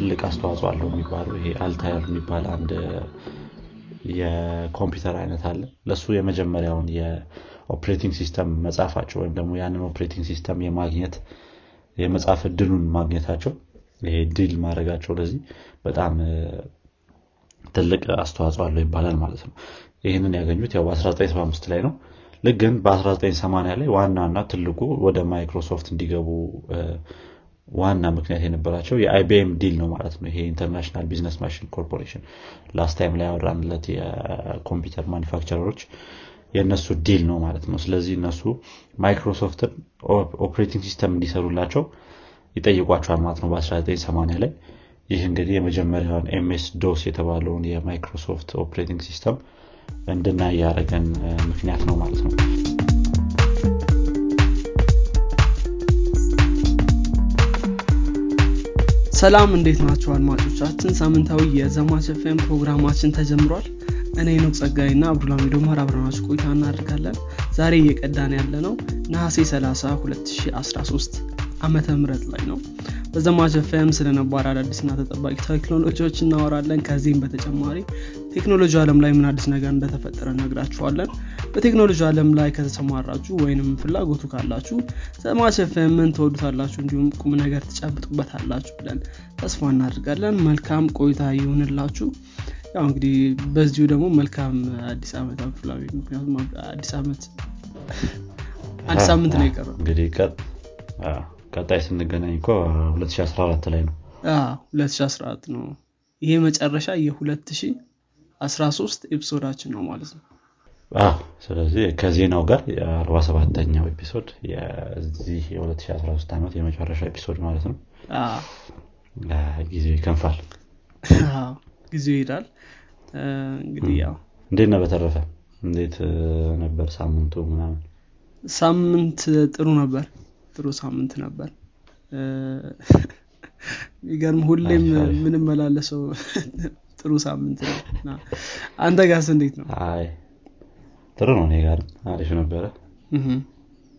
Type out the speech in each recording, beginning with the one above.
ትልቅ አስተዋጽኦ አለው የሚባሉ ይሄ Altair የሚባል አንድ የኮምፒውተር አይነት አለ። ለእሱ የመጀመሪያውን የ operating system መጻፋቸው ወይም ደግሞ ያንን operating system የማግኘት የመጻፍ እድሉን ማግኘታቸው ይሄ deal ማድረጋቸው ለዚህ በጣም ትልቅ አስተዋጽኦ አለው ይባላል ማለት ነው። ይህንን ያገኙት ያው በ1975 ላይ ነው። ልክ ግን በ1980 ላይ ዋናና ትልቁ ወደ ማይክሮሶፍት እንዲገቡ ዋና ምክንያት የነበራቸው የ IBM deal ነው ማለት ነው። ይሄ International Business Machine Corporation last time ላይ ያወራንለት የኮምፒውተር manufacturer ኦች የእነሱ deal ነው ማለት ነው። ስለዚህ እነሱ Microsoft ን operating system እንዲሰሩላቸው ይጠይቋቸዋል ማለት ነው በ1980 ላይ። ይህ እንግዲህ የመጀመሪያውን MS-DOS የተባለውን የ Microsoft operating system እንድናይ ያደረገን ምክንያት ነው ማለት ነው ሰላም እንዴት ናቸው አድማጮቻችን? ሳምንታዊ የዘማች ኤፍኤም ፕሮግራማችን ተጀምሯል። እኔ ኖክ ጸጋይ ና አብዱልሚዶ መር አብረናችሁ ቆይታ እናደርጋለን። ዛሬ እየቀዳን ያለ ነው ነሐሴ 30 2013 ዓመተ ምህረት ላይ ነው በዘማች ኤፍኤም ስለነባር አዳዲስና ተጠባቂ ቴክኖሎጂዎች እናወራለን። ከዚህም በተጨማሪ ቴክኖሎጂ አለም ላይ ምን አዲስ ነገር እንደተፈጠረ እነግራችኋለን። በቴክኖሎጂ አለም ላይ ከተሰማራችሁ ወይንም ፍላጎቱ ካላችሁ ዘማች ኤፍኤምን ተወዱታላችሁ እንዲሁም ቁም ነገር ትጨብጡበታላችሁ ብለን ተስፋ እናደርጋለን። መልካም ቆይታ ይሁንላችሁ። ያው እንግዲህ በዚሁ ደግሞ መልካም አዲስ ዓመት አብዱላሚ ምክንያቱም አዲስ ዓመት አንድ ሳምንት ነው የቀረው። እንግዲህ ቀጣይ ስንገናኝ እኮ 2014 ላይ ነው። 2014 ነው። ይሄ መጨረሻ የ2013 episode ኣችን ነው ማለት ነው። ስለዚህ ከዜናው ጋር የ47ተኛው episode የዚህ የ2013 ዓመት የመጨረሻ episode ማለት ነው። ጊዜው ይከንፋል። ጊዜው ይሄዳል። እንግዲህ ያው እንዴት ነው በተረፈ? እንዴት ነበር ሳምንቱ ምናምን? ሳምንት ጥሩ ነበር ጥሩ ሳምንት ነበር። የሚገርም ሁሌም ምንም መላ ለሰው ጥሩ ሳምንት ነው። አንተ ጋርስ እንዴት ነው? ጥሩ ነው። እኔ ጋር አሪፍ ነበረ።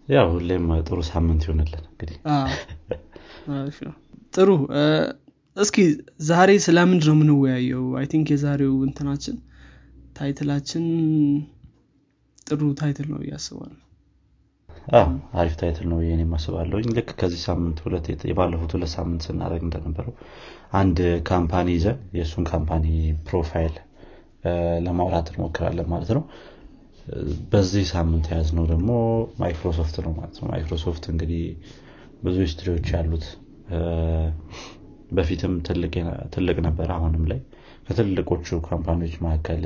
ያው ሁሌም ጥሩ ሳምንት ይሆንልን እንግዲህ። ጥሩ እስኪ ዛሬ ስለምንድ ነው የምንወያየው? I think የዛሬው እንትናችን title ኣችን ጥሩ title ነው ብዬ አስባለሁ አሪፍ title ነው ብዬ የማስባለሁኝ ልክ ከዚህ ሳምንት ሁለት የባለፉት ሁለት ሳምንት ስናደረግ እንደነበረው አንድ company ይዘን የእሱን company profile ለማውራት እንሞክራለን ማለት ነው። በዚህ ሳምንት የያዝነው ደግሞ ማይክሮሶፍት ነው ማለት ነው። ማይክሮሶፍት እንግዲህ ብዙ history ዎች ያሉት በፊትም ትልቅ ነበር አሁንም ላይ ከትልቆቹ company ዎች መካከል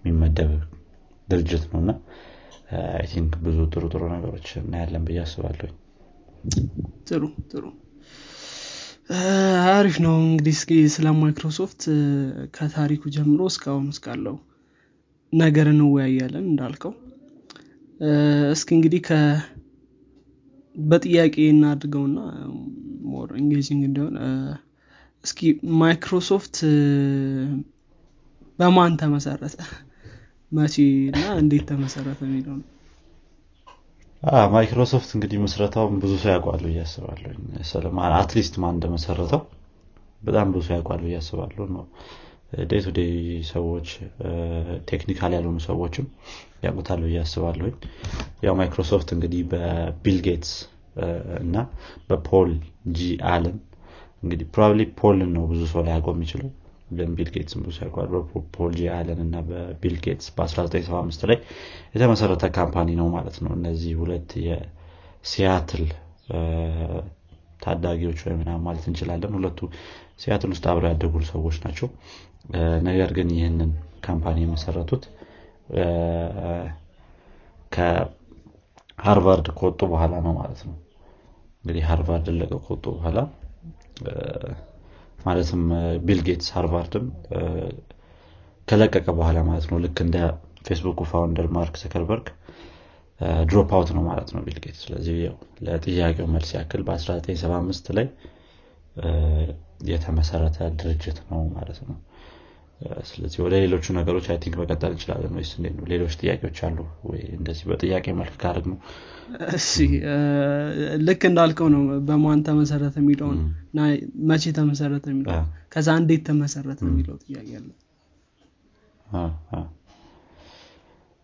የሚመደብ ድርጅት ነው እና I think ብዙ ጥሩ ጥሩ ነገሮች እናያለን ብዬ አስባለሁ ጥሩ ጥሩ። አሪፍ ነው እንግዲህ እስኪ ስለ ማይክሮሶፍት ከታሪኩ ጀምሮ እስካሁን እስካለው ነገር እንወያያለን እንዳልከው። እስኪ እንግዲህ በጥያቄ እናድርገውና more engaging እንዲሆን እስኪ ማይክሮሶፍት በማን ተመሰረተ መቼ እና እንዴት ተመሰረተ የሚለው ነው ማይክሮሶፍት እንግዲህ ምስረታውን ብዙ ሰው ያውቃሉ ብዬ አስባለሁ at least ማን እንደመሰረተው በጣም ብዙ ሰው ያውቃሉ ብዬ አስባለሁ ነው day day ሰዎች technical ያልሆኑ ሰዎችም ያውቁታል ብዬ አስባለሁኝ ያው ማይክሮሶፍት እንግዲህ በቢል ጌትስ እና በፖል ጂ አለን። እንግዲህ probably ፖልን ነው ብዙ ሰው ላይ ያውቀው የሚችለው ግን ቢል ጌትስ ያውቃል በፖል ጂ አለን እና በቢል ጌትስ በ1975 ላይ የተመሰረተ company ነው ማለት ነው። እነዚህ ሁለት የሲያትል ታዳጊዎች ወይ ምናምን ማለት እንችላለን። ሁለቱ ሲያትል ውስጥ አብረው ያደጉ ሰዎች ናቸው። ነገር ግን ይህንን company የመሰረቱት ከሃርቫርድ ከወጡ በኋላ ነው ማለት ነው። እንግዲህ ሃርቫርድ ለቀው ከወጡ በኋላ ማለትም ቢል ጌትስ ሃርቫርድም ከለቀቀ በኋላ ማለት ነው። ልክ እንደ ፌስቡክ founder ማርክ ዙከርበርግ dropout ነው ማለት ነው ቢል ጌትስ። ስለዚህ ለጥያቄው መልስ ያህል በ1975 ላይ የተመሰረተ ድርጅት ነው ማለት ነው ስለዚህ ወደ ሌሎቹ ነገሮች I think መቀጠል እንችላለን ወይስ እንዴት ነው? ሌሎች ጥያቄዎች አሉ ወይ? እንደዚህ በጥያቄ መልክ ካደርግ ነው? እሺ ልክ እንዳልከው ነው። በማን ተመሰረተ የሚለውን እና መቼ ተመሰረተ የሚለው ከዛ እንዴት ተመሰረተ የሚለው ጥያቄ አለ።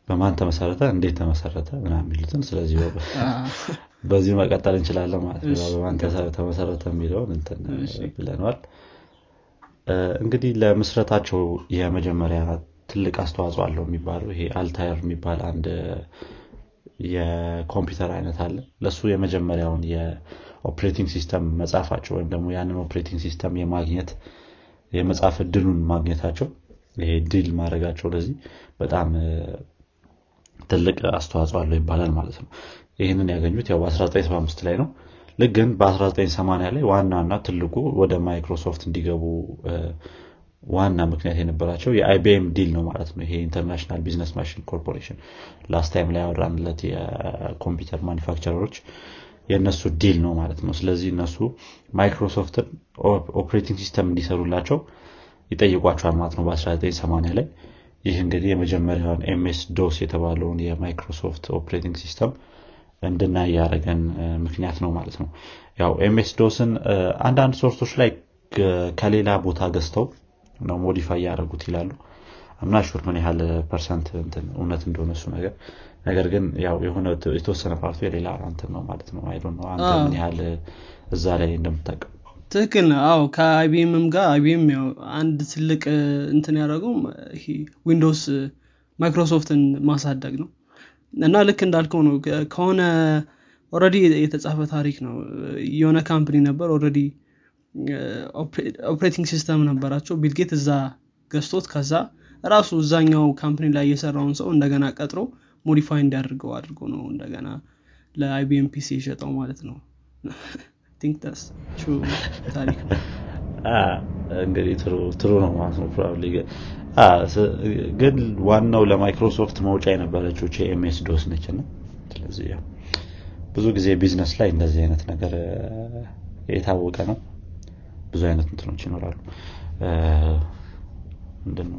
በማን ተመሰረተ? እንዴት ተመሰረተ? ምናምን የሚሉትን ስለዚህ በዚህ መቀጠል እንችላለን ማለት ነው። በማን ተመሰረተ የሚለውን እንትን ብለነዋል እንግዲህ ለምስረታቸው የመጀመሪያ ትልቅ አስተዋጽኦ አለው የሚባለው ይሄ አልታየር የሚባል አንድ የኮምፒውተር አይነት አለ። ለሱ የመጀመሪያውን የ operating system መጻፋቸው ወይም ደግሞ ያንን operating system የማግኘት የመጻፍ እድሉን ማግኘታቸው ይሄ deal ማድረጋቸው ለዚህ በጣም ትልቅ አስተዋጽኦ አለው ይባላል ማለት ነው። ይህንን ያገኙት ያው በ1975 ላይ ነው ግን በ1980 ላይ ዋናና ትልቁ ወደ ማይክሮሶፍት እንዲገቡ ዋና ምክንያት የነበራቸው የአይቢኤም deal ነው ማለት ነው። ይሄ International Business Machine Corporation last time ላይ ያወራንለት የኮምፒውተር manufacturer ኦች የእነሱ deal ነው ማለት ነው። ስለዚህ እነሱ ማይክሮሶፍትን operating system እንዲሰሩላቸው ይጠይቋቸዋል ማለት ነው በ1980 ላይ። ይህ እንግዲህ የመጀመሪያውን ኤምኤስ ዶስ የተባለውን የማይክሮሶፍት operating system እንድናይ ያደረገን ምክንያት ነው ማለት ነው። ያው ኤምኤስ ዶስን አንዳንድ source ኦች ላይ ከሌላ ቦታ ገዝተው ነው modify ያደረጉት ይላሉ። I'm not sure ምን ያህል percent እውነት እንደሆነ እሱ ነገር። ነገር ግን ያው የሆነ የተወሰነ part ኡ የሌላ እንትን ነው ማለት ነው። I know አንተ ምን ያህል እዛ ላይ እንደምታቅም ትክክል ነው። አዎ ከአይቢኤምም ጋር አይቢኤም ያው አንድ ትልቅ እንትን ያደረገው ዊንዶውስ ማይክሮሶፍትን ማሳደግ ነው እና ልክ እንዳልከው ነው። ከሆነ ኦረዲ የተጻፈ ታሪክ ነው። የሆነ company ነበር already operating system ነበራቸው። ቢል ጌት እዛ ገዝቶት ከዛ ራሱ እዛኛው company ላይ የሰራውን ሰው እንደገና ቀጥሮ modify እንዲያደርገው አድርጎ ነው እንደገና ለአይቢኤም PC የሸጠው ማለት ነው። ታሪክ እንግዲህ true ነው ማለት ነው ግን ዋናው ለማይክሮሶፍት መውጫ የነበረችው ኤምኤስ ዶስ ነች ነው ስለዚህ ብዙ ጊዜ ቢዝነስ ላይ እንደዚህ አይነት ነገር የታወቀ ነው። ብዙ አይነት እንትኖች ይኖራሉ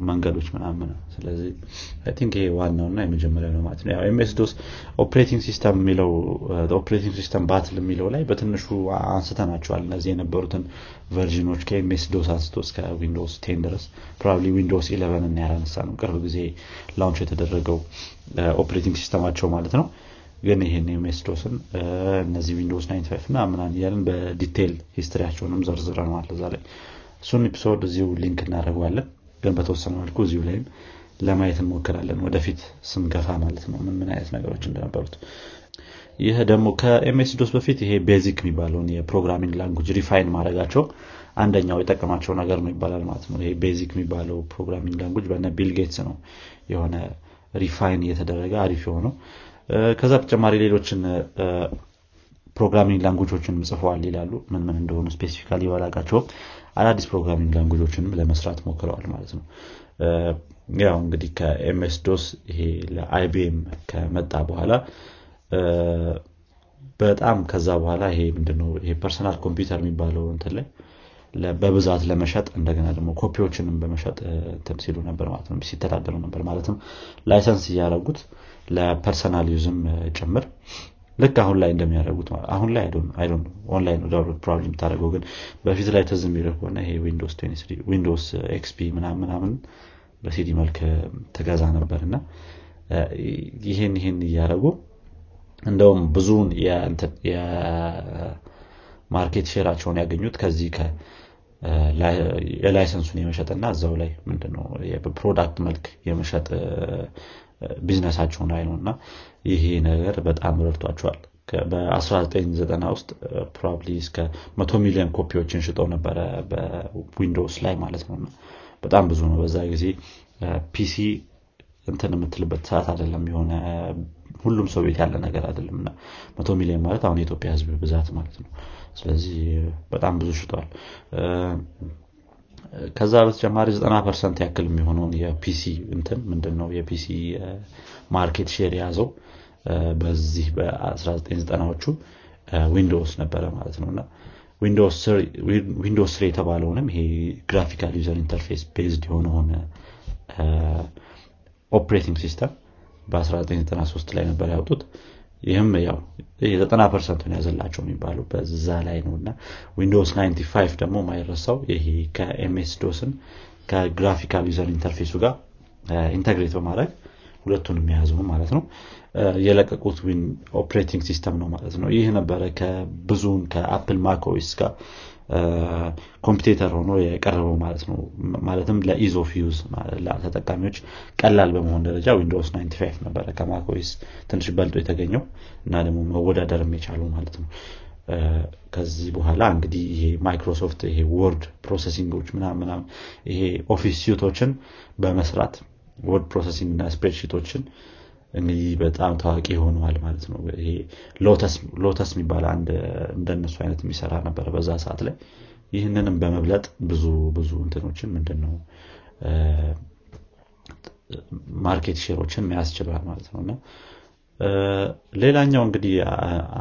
መንገዶች ምናምን። ስለዚህ think ይሄ ዋናውና የመጀመሪያ ነው። ማለት ነው ኤምኤስ ዶስ operating system የሚለው operating system battle የሚለው ላይ በትንሹ አንስተናቸዋል እነዚህ የነበሩትን version ኦች ከኤምኤስ ዶስ አንስቶ እስከ ዊንዶስ ቴን ድረስ። probably ዊንዶስ ኢለቨን እና ያላነሳ ነው ቅርብ ጊዜ launch የተደረገው operating system ኣቸው ማለት ነው። ግን ይህን ኤምኤስ ዶስን እነዚህ ዊንዶስ ናይን ፋይቭ እና ምናምን እያለን በ detail history ያቸውንም ዘርዝረነዋል እዛ ላይ። እሱን episode እዚሁ link እናደርገዋለን ግን በተወሰነ መልኩ እዚሁ ላይም ለማየት እንሞክራለን። ወደፊት ስንገፋ ማለት ነው። ምን ምን አይነት ነገሮች እንደነበሩት። ይህ ደግሞ ከ MS DOS በፊት ይሄ BASIC የሚባለውን የ programming language refine ማድረጋቸው አንደኛው የጠቀማቸው ነገር ነው ይባላል ማለት ነው። ይሄ BASIC የሚባለው programming language በነ ቢል ጌትስ ነው የሆነ refine እየተደረገ አሪፍ የሆነው። ከዛ በተጨማሪ ሌሎችን programming language ኦችን ጽፈዋል ይላሉ። ምን ምን እንደሆኑ specifically ባላውቃቸውም አዳዲስ programming language ኦችንም ለመስራት ሞክረዋል ማለት ነው። ያው እንግዲህ ከ MS DOS ይሄ ለ IBM ከመጣ በኋላ በጣም ከዛ በኋላ ይሄ ምንድነው ይሄ personal computer የሚባለው እንትን ላይ በብዛት ለመሸጥ እንደገና ደግሞ ኮፒዎችንም በመሸጥ ሲሉ ነበር ማለት ነው ሲተዳደሩ ነበር ማለትም license እያደረጉት ለ personal use ም ጭምር ልክ አሁን ላይ እንደሚያደርጉት አሁን ላይ online probably የምታደርገው ግን በፊት ላይ ትዝ የሚልህ ከሆነ ይሄ Windows XP ምናምን በሲዲ መልክ ትገዛ ነበር እና ይህን ይህን እያደረጉ እንደውም ብዙውን የ market share ኣቸውን ያገኙት ከዚህ የ license ኡን የመሸጥና እዛው ላይ ምንድነው በ product መልክ የመሸጥ ቢዝነሳቸው ላይ ነው እና ይሄ ነገር በጣም ረድቷቸዋል። በ1990 ውስጥ probably እስከ መቶ ሚሊዮን ኮፒዎችን ሽጠው ነበረ በ Windows ላይ ማለት ነው በጣም ብዙ ነው። በዛ ጊዜ PC እንትን የምትልበት ሰዓት አይደለም የሆነ ሁሉም ሰው ቤት ያለ ነገር አይደለም እና መቶ ሚሊዮን ማለት አሁን የኢትዮጵያ ህዝብ ብዛት ማለት ነው። ስለዚህ በጣም ብዙ ሽጠዋል ከዛ በተጨማሪ 90 percent ያክል የሚሆነውን የ PC እንትን ምንድነው? የ PC market share የያዘው በዚህ በ1990ዎቹ Windows ነበረ ማለት ነው። እና Windows three የተባለውንም ይሄ graphical user interface based የሆነውን operating system በ1993 ላይ ነበር ያወጡት ይህም ያው የዘጠና percent ኡን ያዘላቸው የሚባለው በዛ ላይ ነው እና Windows 95 ደግሞ ማይረሳው ይሄ ከኤምኤስ ዶስን ከግራፊካል ዩዘር ኢንተርፌሱ ጋር integrate በማድረግ ሁለቱንም የያዘው ማለት ነው። የለቀቁት operating system ነው ማለት ነው። ይህ ነበረ ከብዙን ከ Apple Mac OS ጋር competitor ሆኖ የቀረበው ማለት ነው። ማለትም ለ ease of use ቀላል በመሆን ደረጃ Windows 95 ነበረ ከ Mac OS ትንሽ በልጦ የተገኘው እና ደግሞ መወዳደርም የቻለው ማለት ነው። ከዚህ በኋላ እንግዲህ ይሄ ማይክሮሶፍት ይሄ word processing ኦች ምናምን ይሄ office suite ኦችን በመስራት word processing እና spreadsheet ኦችን እንግዲህ በጣም ታዋቂ ሆነዋል ማለት ነው። ይሄ Lotus የሚባል አንድ እንደነሱ አይነት የሚሰራ ነበረ በዛ ሰዓት ላይ። ይህንንም በመብለጥ ብዙ ብዙ እንትኖችን ምንድን ነው market share ኦችን መያዝ ችሏል ማለት ነው። እና ሌላኛው እንግዲህ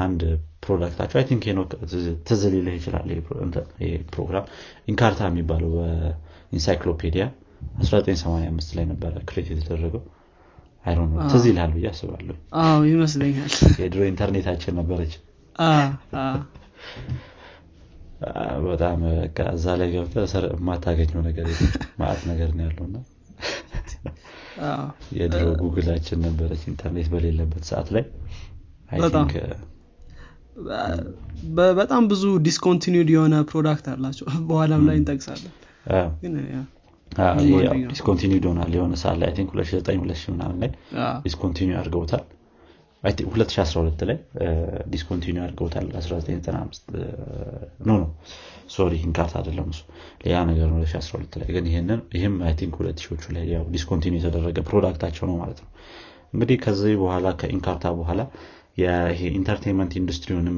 አንድ product ኣቸው I think ትዝ ሊልህ ይችላል። ይሄ ፕሮግራም Encarta የሚባለው በኢንሳይክሎፔዲያ 1985 ላይ ነበረ create የተደረገው ትዝ ይልሃል ብዬ አስባለሁ። ይመስለኛል። የድሮ ኢንተርኔታችን ነበረች። በጣም እዛ ላይ ገብተ የማታገኘው ነገር ማአት ነገር ነው ያለውና የድሮ ጉግላችን ነበረች ኢንተርኔት በሌለበት ሰዓት ላይ። በጣም ብዙ discontinued የሆነ product አላቸው። በኋላም ላይ እንጠቅሳለን discontinued ሆኗል የሆነ ሰዓት ላይ think 2009 ምናምን ላይ discontinue አድርገውታል። 2012 ላይ discontinue አድርገውታል 1995 no no sorry Encarta አይደለም እሱ። ሌላ ነገር ነው 2012 ላይ ግን ይህንን ይህም I think ሁለት ሺዎቹ ላይ ያው discontinue የተደረገ product ኣቸው ነው ማለት ነው። እንግዲህ ከዚህ በኋላ ከ Encarta በኋላ ይሄ entertainment ኢንዱስትሪውንም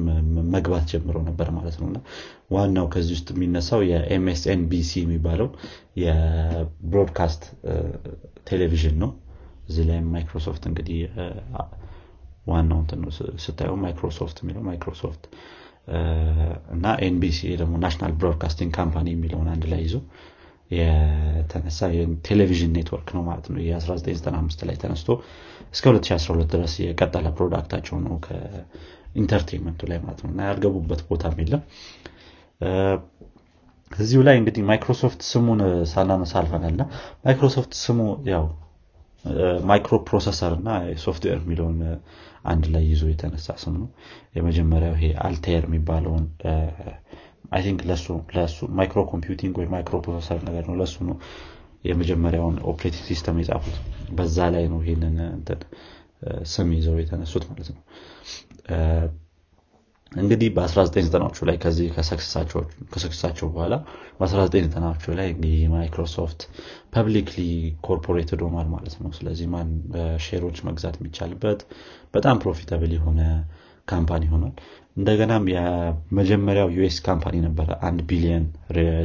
መግባት ጀምሮ ነበር ማለት ነው። ዋናው ከዚህ ውስጥ የሚነሳው የ MSNBC የሚባለው የ broadcast ቴሌቪዥን ነው። እዚህ ላይ ማይክሮሶፍት እንግዲህ ዋናው ስታየው ማይክሮሶፍት የሚለው ማይክሮሶፍት። እና NBC ደግሞ National Broadcasting Company የሚለውን አንድ ላይ ይዞ የተነሳ ቴሌቪዥን ኔትወርክ ነው ማለት ነው። የ1995 ላይ ተነስቶ እስከ 2012 ድረስ የቀጠለ product ኣቸው ነው ከ entertainment ኡ ላይ ማለት ነው። እና ያልገቡበት ቦታም የለም። እዚሁ ላይ እንግዲህ ማይክሮሶፍት ስሙን ሳናነሳ አልፈናል እና ማይክሮሶፍት ስሙ ያው microprocessor እና ሶፍትዌር የሚለውን አንድ ላይ ይዞ የተነሳ ስም ነው። የመጀመሪያው ይሄ Altair የሚባለውን I think ለሱ ለሱ micro computing ወይ microprocessor ነገር ነው። ለሱ ነው የመጀመሪያውን operating system የጻፉት። በዛ ላይ ነው ይህንን ስም ይዘው የተነሱት ማለት ነው። እንግዲህ በ1990ዎቹ ላይ ከዚህ ከሰክሳቸው በኋላ በ1990ዎቹ ላይ እንግዲህ Microsoft publicly corporated ሆኗል ማለት ነው። ስለዚህ ማን share ኦች መግዛት የሚቻልበት በጣም profitable የሆነ company ሆኗል እንደገናም የመጀመሪያው US company ነበረ አንድ ቢሊየን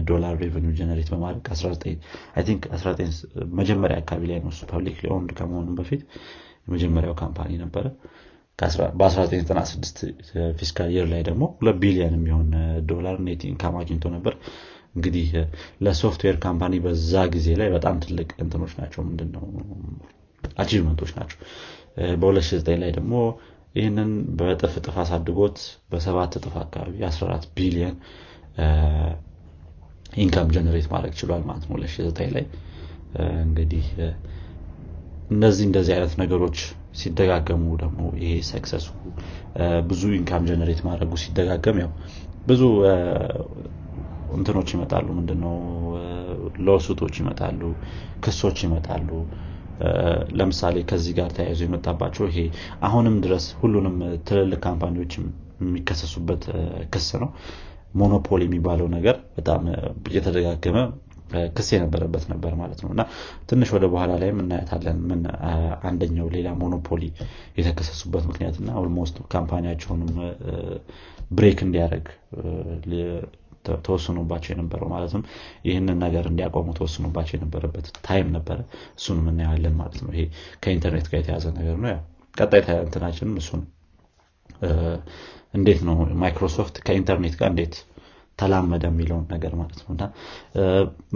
ዶላር revenue ው generate በማድረግ 19 መጀመሪያ አካባቢ ላይ ነው public owned ከመሆኑ በፊት የመጀመሪያው company ነበረ። በ1996 fiscal year ላይ ደግሞ ሁለት ቢሊዮን የሚሆን ዶላር net income አግኝቶ ነበር። እንግዲህ ለ software company በዛ ጊዜ ላይ በጣም ትልቅ እንትኖች ናቸው። ምንድነው? achievement ኦች ናቸው። በ2009 ላይ ደግሞ ይህንን በእጥፍ እጥፍ አሳድጎት በሰባት እጥፍ አካባቢ 14 ቢሊዮን income generate ማድረግ ችሏል ማለት ነው 2009 ላይ። እንግዲህ እነዚህ እንደዚህ አይነት ነገሮች ሲደጋገሙ ደግሞ ይሄ success ኡ ብዙ income generate ማድረጉ ሲደጋገም ያው ብዙ እንትኖች ይመጣሉ። ምንድነው? lawsuit ኦች ይመጣሉ ክሶች ይመጣሉ ለምሳሌ ከዚህ ጋር ተያይዞ የመጣባቸው ይሄ አሁንም ድረስ ሁሉንም ትልልቅ company ዎች የሚከሰሱበት ክስ ነው። monopoly የሚባለው ነገር በጣም እየተደጋገመ ክስ የነበረበት ነበር ማለት ነው። እና ትንሽ ወደ በኋላ ላይ እናያታለን ምን አንደኛው ሌላ monopoly የተከሰሱበት ምክንያት እና almost company ያቸውንም break እንዲያደረግ ተወስኖባቸው የነበረው ማለትም ይህንን ነገር እንዲያቆሙ ተወስኖባቸው የነበረበት time ነበረ። እሱንም እናያለን ማለት ነው። ይሄ ከኢንተርኔት ጋር የተያዘ ነገር ነው። ያው ቀጣይ እንትናችንም እሱ ነው እንዴት ነው ማይክሮሶፍት ከኢንተርኔት ጋር እንዴት ተላመደ የሚለውን ነገር ማለት ነው። እና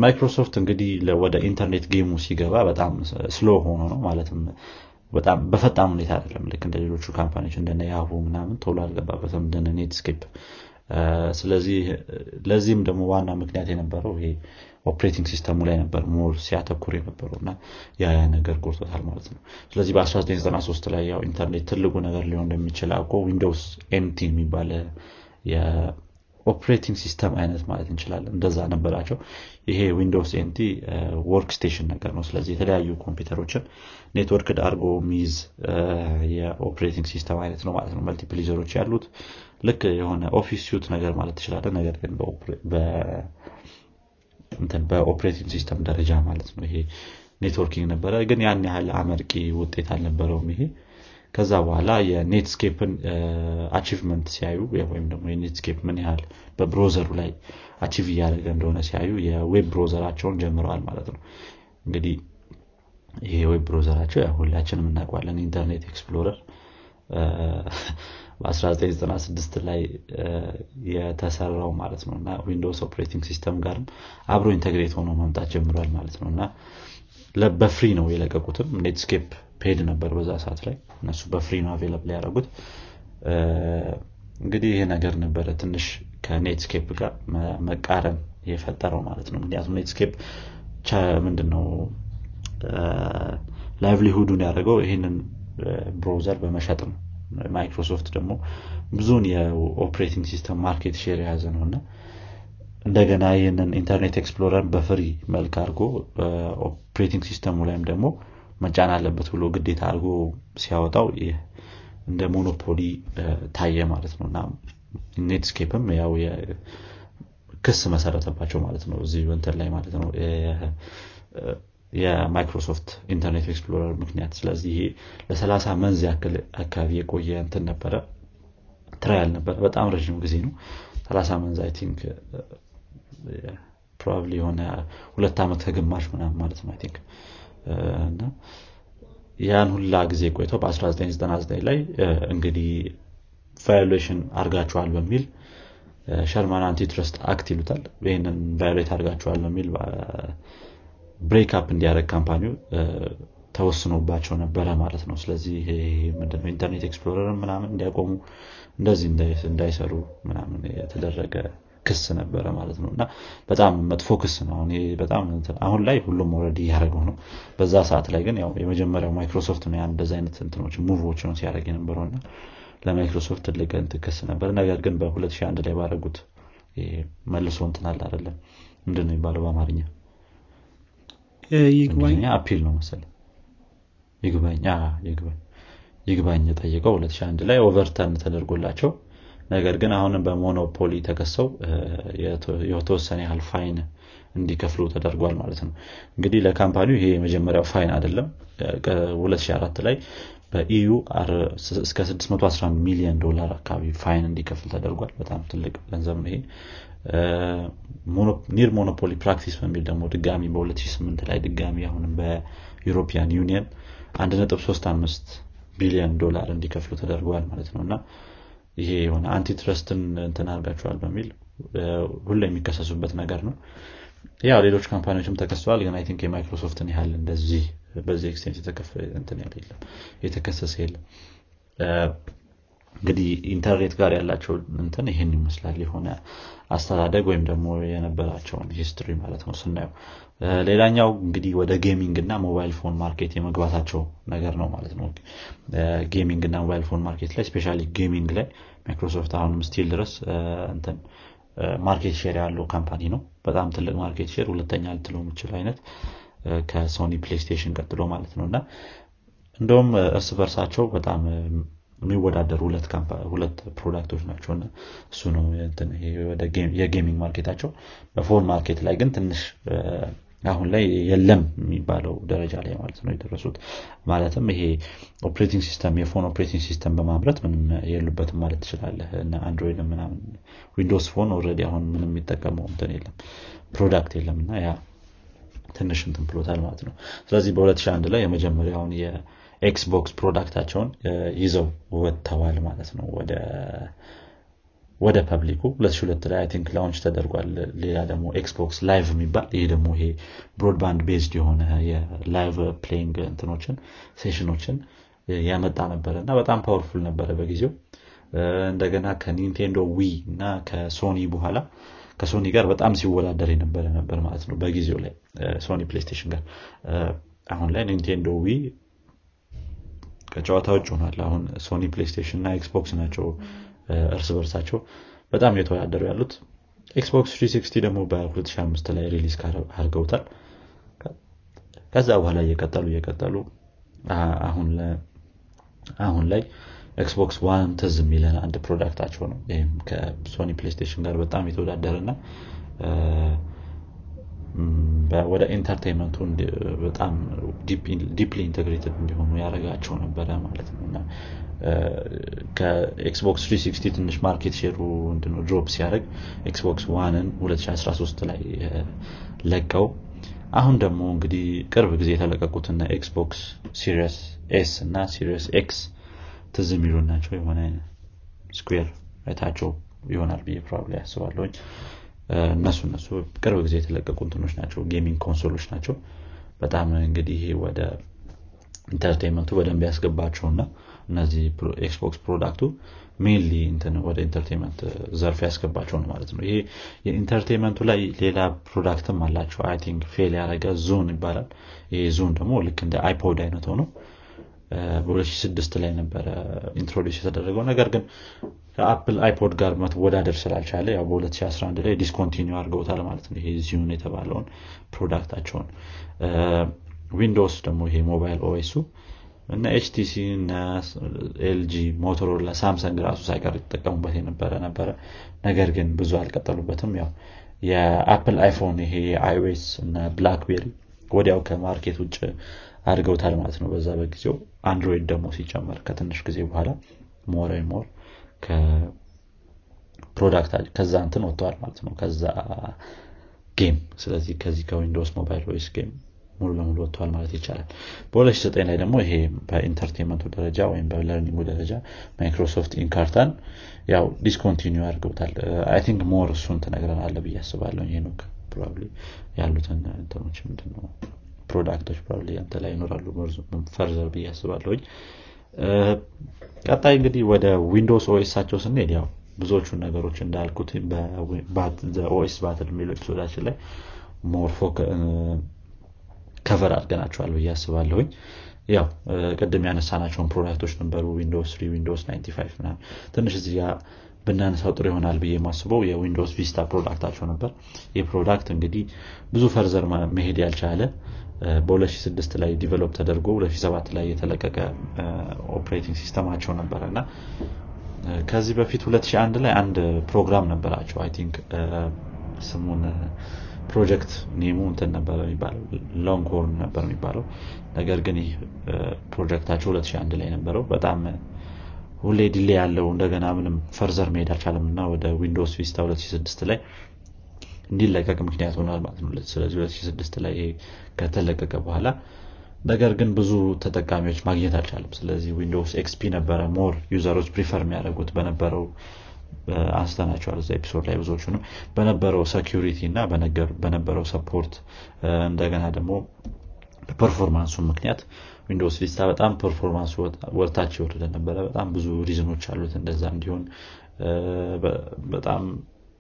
ማይክሮሶፍት እንግዲህ ወደ ኢንተርኔት game ኡ ሲገባ በጣም slow ሆኖ ነው ማለትም በጣም በፈጣን ሁኔታ አይደለም። ልክ እንደ ሌሎቹ company ዎች እንደነ Yahoo ምናምን ቶሎ አልገባበትም። እንደነ Netscape ስለዚህ ለዚህም ደግሞ ዋና ምክንያት የነበረው ይሄ operating system ኡ ላይ ነበር more ሲያተኩር የነበረው እና ያ ነገር ጎርቶታል ማለት ነው። ስለዚህ በ1993 ላይ ያው ኢንተርኔት ትልቁ ነገር ሊሆን እንደሚችል አውቆ Windows NT የሚባለ የ operating system አይነት ማለት እንችላለን። እንደዛ ነበራቸው። ይሄ Windows NT workstation ነገር ነው። ስለዚህ የተለያዩ ኮምፒውተሮችን ኔትወርክ አድርጎ የሚይዝ የ operating system አይነት ነው ማለት ነው። multiple user ኦች ያሉት ልክ የሆነ office suite ነገር ማለት ትችላለህ ነገር ግን በ operating system ደረጃ ማለት ነው ይሄ networking ነበረ። ግን ያን ያህል አመርቂ ውጤት አልነበረውም ይሄ። ከዛ በኋላ የ Netscape ን achievement ሲያዩ ወይም ደግሞ የ Netscape ምን ያህል በ browser ኡ ላይ achieve እያደረገ እንደሆነ ሲያዩ የ web browser ኣቸውን ጀምረዋል ማለት ነው። እንግዲህ ይሄ web browser ኣቸው ሁላችንም እናውቀዋለን Internet Explorer በ1996 ላይ የተሰራው ማለት ነው። እና Windows operating system ጋርም አብሮ integrate ሆኖ መምጣት ጀምሯል ማለት ነው። እና በ free ነው የለቀቁትም። Netscape paid ነበር በዛ ሰዓት ላይ። እነሱ በ free ነው available ያደረጉት። እንግዲህ ይሄ ነገር ነበረ ትንሽ ከ Netscape ጋር መቃረን የፈጠረው ማለት ነው። ምክንያቱም Netscape ምንድን ነው livelihood ኡን ያደረገው ይህንን browser በመሸጥ ነው ማይክሮሶፍት ደግሞ ብዙውን የ operating system market share የያዘ ነው እና እንደገና ይህንን Internet Explorer በ free መልክ አድርጎ operating system ኡ ላይም ደግሞ መጫን አለበት ብሎ ግዴታ አድርጎ ሲያወጣው እንደ monopoly ታየ ማለት ነው እና Netscape ም ያው ክስ መሰረተባቸው ማለት ነው። እዚህ እንትን ላይ ማለት ነው የ Microsoft Internet Explorer ምክንያት። ስለዚህ ይሄ ለሰላሳ month ያክል አካባቢ የቆየ እንትን ነበረ። trial ነበረ። በጣም ረዥም ጊዜ ነው። ሰላሳ month I think probably የሆነ ሁለት ዓመት ከግማሽ ምናምን ማለት ነው think። እና ያን ሁላ ጊዜ ቆይተው በ1999 ላይ እንግዲህ violation አርጋችኋል በሚል Sherman Antitrust Act ይሉታል። ይህንን violate አርጋችኋል በሚል break እንዲያደረግ company ው ተወስኖባቸው ነበረ ማለት ነው። ስለዚህ ምንድነው Internet Explorer ምናምን እንዲያቆሙ እንደዚህ እንዳይሰሩ ምናምን የተደረገ ክስ ነበረ ማለት ነው። እና በጣም መጥፎ ክስ ነው። በጣም አሁን ላይ ሁሉም ወረድ እያደረገው ነው። በዛ ሰዓት ላይ ግን ያው የመጀመሪያው ማይክሮሶፍት ነው እንደዚ አይነት እንትኖች move ኦች ነው ሲያደረግ የነበረው እና ለማይክሮሶፍት ትልቅ እንት ክስ ነበር። ነገር ግን በ2001 ላይ ባደረጉት መልሶ እንትን አለ አደለም ምንድን ነው የሚባለው በአማርኛ ይግባኝ appeal ነው መሰለ ይግባኝ ይግባኝ ይግባኝ ጠይቀው 2001 ላይ overturn ተደርጎላቸው። ነገር ግን አሁንም በ monopoly ተከሰው የተወሰነ ያህል fine እንዲከፍሉ ተደርጓል ማለት ነው። እንግዲህ ለ company ው ይሄ የመጀመሪያው fine አይደለም። 2004 ላይ በ EU እስከ 611 ሚሊዮን ዶላር አካባቢ fine እንዲከፍል ተደርጓል። በጣም ትልቅ ገንዘብ ነው ይሄ near monopoly practice በሚል ደግሞ ድጋሚ በ2008 ላይ ድጋሚ አሁንም በ European Union 1.35 ቢሊዮን ዶላር እንዲከፍሉ ተደርገዋል ማለት ነው። እና ይሄ የሆነ antitrust ን እንትን አድርጋቸዋል በሚል ሁሉ የሚከሰሱበት ነገር ነው። ያው ሌሎች company ዎችም ተከሰዋል ግን think የ Microsoft ን ያህል እንደዚህ በዚህ extent የተከሰሰ የለም እንግዲህ ኢንተርኔት ጋር ያላቸው እንትን ይህን ይመስላል የሆነ አስተዳደግ ወይም ደግሞ የነበራቸውን history ማለት ነው ስናየው። ሌላኛው እንግዲህ ወደ gaming እና mobile phone market የመግባታቸው ነገር ነው ማለት ነው። gaming እና mobile phone market ላይ specially gaming ላይ ማይክሮሶፍት አሁንም still ድረስ እንትን market share ያለው company ነው። በጣም ትልቅ market share ሁለተኛ ልትለው የምችል አይነት ከ Sony PlayStation ቀጥሎ ማለት ነው። እና እንደውም እርስ በርሳቸው በጣም የሚወዳደሩ ሁለት product ኦች ናቸው እሱ ነው የ gaming market ኣቸው። በ phone market ላይ ግን ትንሽ አሁን ላይ የለም የሚባለው ደረጃ ላይ ማለት ነው የደረሱት። ማለትም ይሄ operating system የ phone operating system በማምረት ምንም የሉበትም ማለት ትችላለህ። እና Android ምናምን Windows Phone already አሁን ምንም የሚጠቀመው እንትን የለም product የለም። እና ያ ትንሽ እንትን ብሎታል ማለት ነው። ስለዚህ በ2001 ላይ የመጀመሪያውን የ Xbox product ኣቸውን ይዘው ወጥተዋል ማለት ነው። ወደ ወደ public ኡ 2002 ላይ think launch ተደርጓል። ሌላ ደግሞ Xbox Live የሚባል ይሄ ደግሞ ይሄ broadband based የሆነ የ live playing እንትኖችን session ኦችን ያመጣ ነበረ እና በጣም powerful ነበረ በጊዜው። እንደገና ከ Nintendo Wii እና ከ Sony በኋላ ከ Sony ጋር በጣም ሲወዳደር የነበረ ነበር ማለት ነው በጊዜው ላይ። Sony PlayStation ጋር። አሁን ላይ Nintendo Wii ከጨዋታ ውጭ ሆኗል። አሁን Sony PlayStation እና Xbox ናቸው እርስ በርሳቸው በጣም እየተወዳደሩ ያሉት። Xbox 360 ደግሞ በ2005 ላይ release አድርገውታል። ከዛ በኋላ እየቀጠሉ እየቀጠሉ አሁን ላይ Xbox One ትዝ የሚለን አንድ product ኣቸው ነው። ይህም ከ Sony PlayStation ጋር በጣም የተወዳደረ እና ወደ entertainment ኡ በጣም deeply integrated እንዲሆኑ ያደረጋቸው ነበረ ማለት ነው። እና ከ Xbox 360 ትንሽ market share ኡ drop ሲያደርግ Xbox One ን 2013 ላይ ለቀው አሁን ደግሞ እንግዲህ ቅርብ ጊዜ የተለቀቁትና Xbox Series S እና Series X ትዝ የሚሉ ናቸው። የሆነ square አይታቸው ይሆናል ብዬ probably ያስባለሁኝ እነሱ እነሱ ቅርብ ጊዜ የተለቀቁ እንትኖች ናቸው gaming console ኦች ናቸው። በጣም እንግዲህ ወደ entertainment ኡ በደንብ ያስገባቸውና እነዚህ Xbox product ኡ mainly ወደ entertainment ዘርፍ ያስገባቸው ነው ማለት ነው። ይሄ የ entertainment ኡ ላይ ሌላ product ም አላቸው። I think fail ያደረገ Zune ይባላል። ይሄ Zune ደግሞ ልክ እንደ iPod አይነት ሆኖ በ2006 ላይ ነበረ introduce የተደረገው። ነገር ግን ከ Apple iPod ጋር መወዳደር ስላልቻለ ያው በ2011 ላይ discontinue አድርገውታል ማለት ነው። ይሄ Zune ን የተባለውን product ኣቸውን። Windows ደግሞ ይሄ mobile OS ኡ እና HTC እና LG Motorola Samsung ራሱ ሳይቀር ይጠቀሙበት የነበረ ነበረ። ነገር ግን ብዙ አልቀጠሉበትም። ያው የ Apple iPhone ይሄ iOS እና BlackBerry ወዲያው ከ market ውጭ አድርገውታል ማለት ነው። በዛ በጊዜው አንድሮይድ ደግሞ ሲጨመር ከትንሽ ጊዜ በኋላ ሞር ሞር ከፕሮዳክት ከዛ እንትን ወጥተዋል ማለት ነው። ከዛ ጌም ስለዚህ ከዚህ ከዊንዶውስ ሞባይል ቮይስ ጌም ሙሉ ለሙሉ ወጥተዋል ማለት ይቻላል። በ2009 ላይ ደግሞ ይሄ በኢንተርቴንመንቱ ደረጃ ወይም በለርኒንጉ ደረጃ ማይክሮሶፍት ኢንካርታን ያው ዲስኮንቲኒው አድርገውታል አይ ቲንክ ሞር እሱን ትነግረናለ ብዬ አስባለሁ። ነው ፕሮባብሊ ያሉትን እንትኖች ምንድነው product ኦች probably አንተ ላይ ይኖራሉ further ብዬ አስባለሁኝ ቀጣይ እንግዲህ ወደ Windows OS ኣቸው ስንሄድ ያው ብዙዎቹን ነገሮች እንዳልኩት OS battle የሚለው episode ኣችን ላይ more cover አድርገናቸዋል ብዬ አስባለሁኝ። ያው ቅድም ያነሳናቸውን product ኦች ነበሩ Windows 3 Windows 95 ምናምን። ትንሽ እዚህ ብናነሳው ጥሩ ይሆናል ብዬ የማስበው የ Windows Vista product ኣቸው ነበር። ይህ product እንግዲህ ብዙ further መሄድ ያልቻለ በ2006 ላይ develop ተደርጎ 2007 ላይ የተለቀቀ operating system ኣቸው ነበረ እና ከዚህ በፊት 2001 ላይ አንድ ፕሮግራም ነበራቸው። I think ስሙን project name ኡ እንትን ነበር የሚባለው Longhorn ነበር የሚባለው። ነገር ግን ይህ ፕሮጀክታቸው 2001 ላይ ነበረው። በጣም ሁሌ delay ያለው እንደገና ምንም further መሄድ አልቻለም እና ወደ Windows Vista 2006 ላይ እንዲለቀቅ ምክንያት ሆኗል ማለት ነው። ስለዚህ 2006 ላይ ከተለቀቀ በኋላ ነገር ግን ብዙ ተጠቃሚዎች ማግኘት አልቻለም ስለዚህ Windows XP ነበረ more user ኦች prefer የሚያደርጉት በነበረው አንስተነዋል እዛ episode ላይ ብዙዎቹንም በነበረው security እና በነበረው support እንደገና ደግሞ በ performance ኡ ምክንያት Windows Vista በጣም performance ኡ ወርታች የወረደ ነበረ። በጣም ብዙ reason ኦች አሉት እንደዛ እንዲሆን በጣም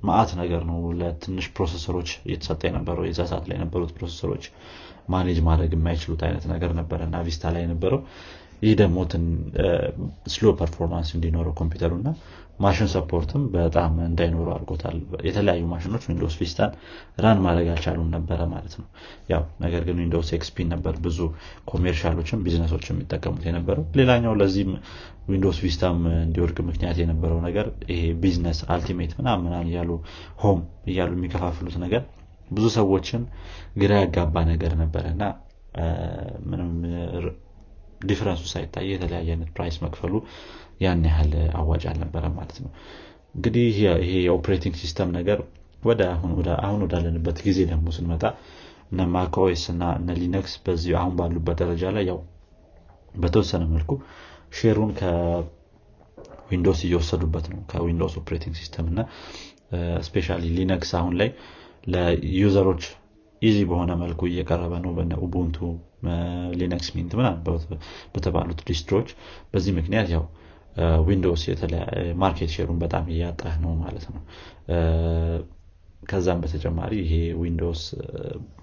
መአት ነገር ነው ለትንሽ processor ኦች እየተሰጠ የነበረው የዛ ሰዓት ላይ የነበሩት processor ኦች manage ማድረግ የማይችሉት አይነት ነገር ነበረ እና Vista ላይ የነበረው። ይህ ደግሞ slow performance እንዲኖረው ኮምፒውተሩ እና ማሽን support ም በጣም እንዳይኖሩ አድርጎታል። የተለያዩ ማሽኖች Windows Vista ን run ማድረግ አልቻሉም ነበረ ማለት ነው። ያው ነገር ግን Windows XP ነበር ብዙ commercial ኦችም business ኦች የሚጠቀሙት የነበረው። ሌላኛው ለዚህም Windows Vista ም እንዲወድቅ ምክንያት የነበረው ነገር ይሄ Business Ultimate ምናምን እያሉ Home እያሉ የሚከፋፍሉት ነገር ብዙ ሰዎችን ግራ ያጋባ ነገር ነበረ እና ምንም difference ኡ ሳይታይ የተለያየ አይነት price መክፈሉ ያን ያህል አዋጭ አልነበረ ማለት ነው። እንግዲህ ይሄ የ operating system ነገር ወደ አሁን ወዳለንበት ጊዜ ደግሞ ስንመጣ እነ macOS እና እነ Linux በዚህ አሁን ባሉበት ደረጃ ላይ ያው በተወሰነ መልኩ share ኡን Windows እየወሰዱበት ነው። ከ Windows operating system እና specially Linux አሁን ላይ ለ user ኦች easy በሆነ መልኩ እየቀረበ ነው። Ubuntu Linux Mint ምናምን በተባሉት distro ኦች በዚህ ምክንያት ያው Windows market share ኡን በጣም እያጣ ነው ማለት ነው። ከዛም በተጨማሪ ይሄ Windows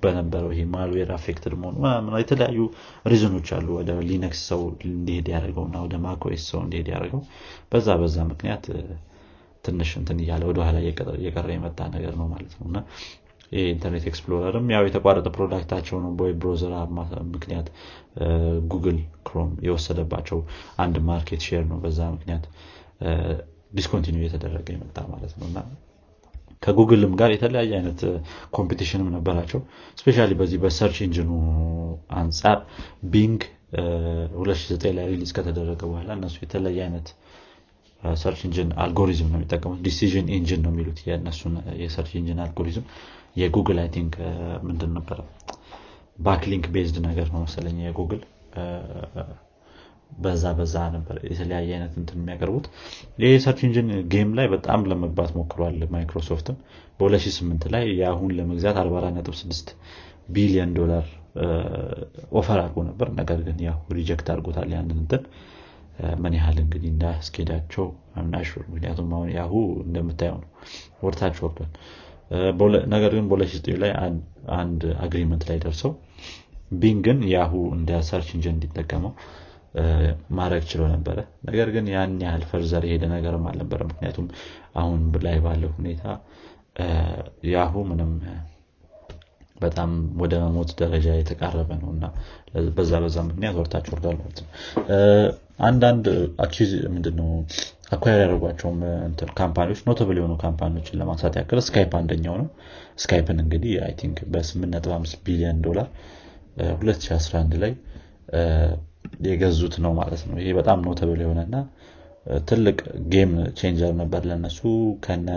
በነበረው ይሄ malware affected መሆኑ የተለያዩ reason ኦች አሉ። ወደ Linux ሰው እንዲሄድ ያደርገው እና ወደ macOS ሰው እንዲሄድ ያደርገው በዛ በዛ ምክንያት ትንሽ እንትን እያለ ወደኋላ እየቀረ የመጣ ነገር ነው ማለት ነው። እና ይህ Internet Explorer ም ያው የተቋረጠ product ኣቸው ነው በ web browser ምክንያት Google Chrome የወሰደባቸው አንድ market share ነው። በዛ ምክንያት discontinue እየተደረገ የመጣ ማለት ነው። እና ከጉግልም ጋር የተለያየ አይነት competition ም ነበራቸው። specially በዚህ በ search engine ኡ አንጻር Bing 2009 ላይ release ከተደረገ በኋላ እነሱ የተለያየ አይነት search engine algorithm ነው የሚጠቀሙት። decision engine ነው የሚሉት የእነሱን የ search engine algorithm የ Google I think ምንድን ነበረ? backlink based ነገር ነው መሰለኝ የጉግል። በዛ በዛ ነበር የተለያየ አይነት እንትን የሚያቀርቡት። ይህ search engine game ላይ በጣም ለመግባት ሞክሯል ማይክሮሶፍትም። በ2008 ላይ Yahoo ን ለመግዛት 446 ቢሊዮን ዶላር offer አድርጎ ነበር። ነገር ግን ያው reject አድርጎታል ያንን እንትን። ምን ያህል እንግዲህ እንዳስኬዳቸው I'm not sure ምክንያቱም አሁን Yahoo እንደምታየው ነው። ወርታች ወርዷል ነገር ግን በ2009 ላይ አንድ agreement ላይ ደርሰው ቢንግን ያሁ እንደ search engine እንዲጠቀመው ማድረግ ችሎ ነበረ። ነገር ግን ያን ያህል further የሄደ ነገርም አልነበረ ምክንያቱም አሁን ላይ ባለው ሁኔታ Yahoo ምንም በጣም ወደ መሞት ደረጃ የተቃረበ ነው እና በዛ በዛ ምክንያት ወርታች ወርዷል ማለት ነው። አንዳንድ acquis- ምንድነው acquire ያደርጓቸውም company ዎች notable የሆኑ company ዎችን ለማንሳት ያክል Skype አንደኛው ነው። Skype ን እንግዲህ I think በ8.5 ቢሊዮን ዶላር 2011 ላይ የገዙት ነው ማለት ነው። ይሄ በጣም notable የሆነና ትልቅ game changer ነበር ለነሱ። ከነ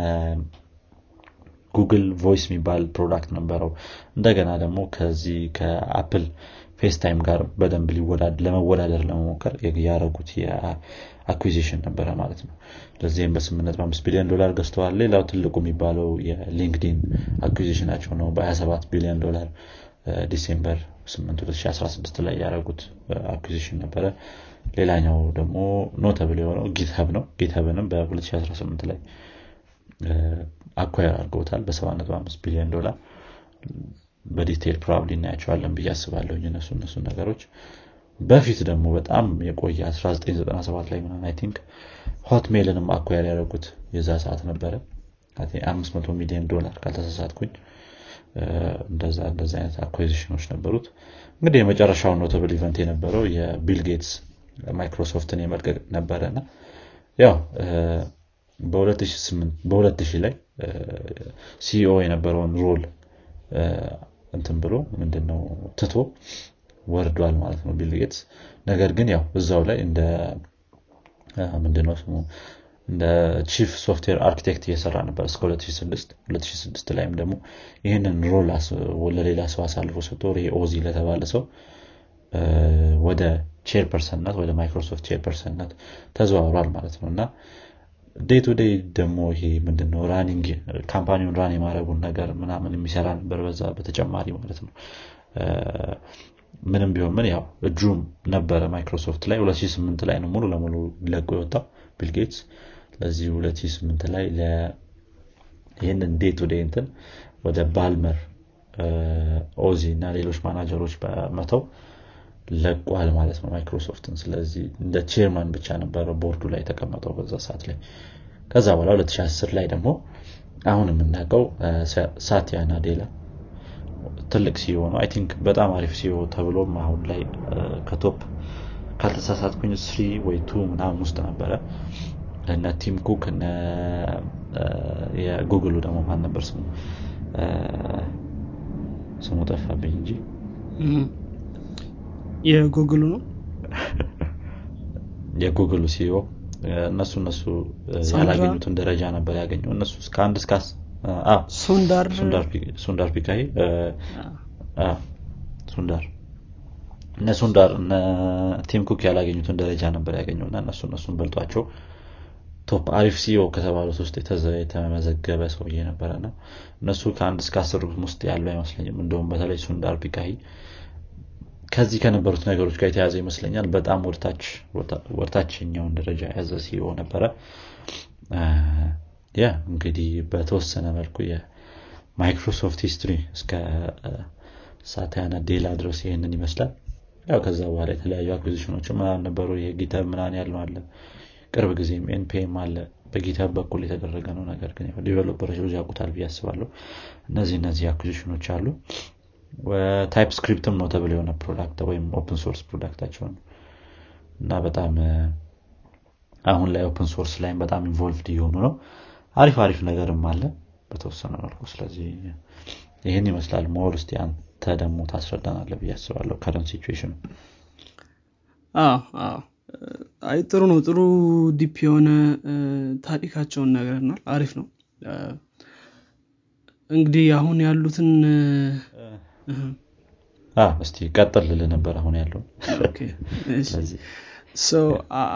Google Voice የሚባል product ነበረው። እንደገና ደግሞ ከዚህ ከ Apple FaceTime ጋር በደንብ ለመወዳደር ለመሞከር ያደረጉት የ acquisition ነበረ ማለት ነው። ለዚህም በ8.5 ቢሊዮን ዶላር ገዝተዋል። ሌላው ትልቁ የሚባለው የ LinkedIn acquisition ኣቸው ነው። በ27 ቢሊዮን ዶላር December 8 2016 ላይ ያደረጉት acquisition ነበረ። ሌላኛው ደግሞ notable የሆነው GitHub ነው። GitHub ንም በ2018 ላይ acquire አድርገውታል በ7.5 ቢሊዮን ዶላር። በ detail probably እናያቸዋለን ብዬ አስባለሁ እነሱ እነሱ ነገሮች በፊት ደግሞ በጣም የቆየ 1997 ላይ ምናምን I think Hotmail ንም acquire ያደረጉት የዛ ሰዓት ነበረ። 500 ሚሊዮን ዶላር ካልተሳሳትኩኝ። እንደዛ እንደዛ አይነት አኳዚሽኖች ነበሩት። እንግዲህ የመጨረሻውን notable event የነበረው የቢል ጌትስ ማይክሮሶፍትን የመልቀቅ ነበረ እና ያው በ2000 ላይ CEO የነበረውን role እንትን ብሎ ምንድነው ትቶ ወርዷል ማለት ነው ቢል ጌትስ። ነገር ግን ያው እዛው ላይ እንደ ምንድነው ስሙ? እንደ chief software architect እየሰራ ነበር እስከ 2006 2006 ላይም ደግሞ ይህንን role ለሌላ ሰው አሳልፎ ሰጥቶ ኦዚ ለተባለ ሰው ወደ chairperson ነት ወደ Microsoft chairperson ነት ተዘዋውሯል ማለት ነው። እና day to day ደግሞ ይሄ ምንድነው running company ውን run የማድረጉን ነገር ምናምን የሚሰራ ነበር በዛ በተጨማሪ ማለት ነው ምንም ቢሆን ምን ያው እጁም ነበረ ማይክሮሶፍት ላይ 2008 ላይ ነው ሙሉ ለሙሉ ለቆ የወጣው ቢልጌትስ ለዚህ 2008 ላይ ይህንን day to እንትን ወደ ባልመር ኦዚ እና ሌሎች ማናጀሮች በመተው ለቋል ማለት ነው ማይክሮሶፍትን። ስለዚህ እንደ chairman ብቻ ነበረ ቦርዱ ላይ የተቀመጠው በዛ ሰዓት ላይ። ከዛ በኋላ 2010 ላይ ደግሞ አሁን የምናውቀው ሳቲያ ናዴላ ትልቅ CEO ነው። I think በጣም አሪፍ CEO ተብሎም አሁን ላይ ከ top ካልተሳሳትኩኝ three ወይ two ምናምን ውስጥ ነበረ። እነ ቲም ኩክ እነ የጉግሉ ደግሞ ማን ነበር ስሙ? ስሙ ጠፋብኝ እንጂ። የጉግሉ ነው? የ Google ኡ CEO እነሱ እነሱ ያላገኙትን ደረጃ ነበር ያገኘው። እነሱ እስከ አንድ እስከ ሱንዳር ሱንዳር ፒካይ ሱንዳር። እነ ሱንዳር እነ ቲም ኩክ ያላገኙትን ደረጃ ነበር ያገኘው እና እነሱ እነሱን በልጧቸው top አሪፍ CEO ከተባሉት ውስጥ የተመዘገበ ሰውዬ ነበረ ነው እነሱ ከአንድ እስከ አስር ውስጥ ያሉ አይመስለኝም። እንደውም በተለይ ሱንዳር ፒካይ ከዚህ ከነበሩት ነገሮች ጋር የተያዘ ይመስለኛል። በጣም ወርታችኛውን ደረጃ የያዘ CEO ነበረ ያ እንግዲህ በተወሰነ መልኩ የማይክሮሶፍት history እስከ ሳቲያ ናዴላ ድረስ ይህንን ይመስላል። ያው ከዛ በኋላ የተለያዩ አኩዚሽኖች ምናምን ነበሩ የ GitHub ምናን ያለው አለ። ቅርብ ጊዜም npm አለ። በ GitHub በኩል የተደረገ ነው። ነገር ግን developer ኦች ብዙ ያውቁታል ብዬ አስባለሁ። እነዚህ እነዚህ አኩዚሽኖች አሉ። TypeScript ም ነው ተብሎ የሆነ product ወይም open source product ኣቸው ነው። እና በጣም አሁን ላይ open source ላይም በጣም involved እየሆኑ ነው አሪፍ አሪፍ ነገርም አለ በተወሰነ መልኩ። ስለዚህ ይህን ይመስላል። more ውስጥ አንተ ደግሞ ታስረዳናለህ ብዬ አስባለሁ current situation ኑ። አይ ጥሩ ነው። ጥሩ deep የሆነ ታሪካቸውን ነግረኸናል አሪፍ ነው። እንግዲህ አሁን ያሉትን እስቲ ቀጥል ልል ነበር አሁን ያለው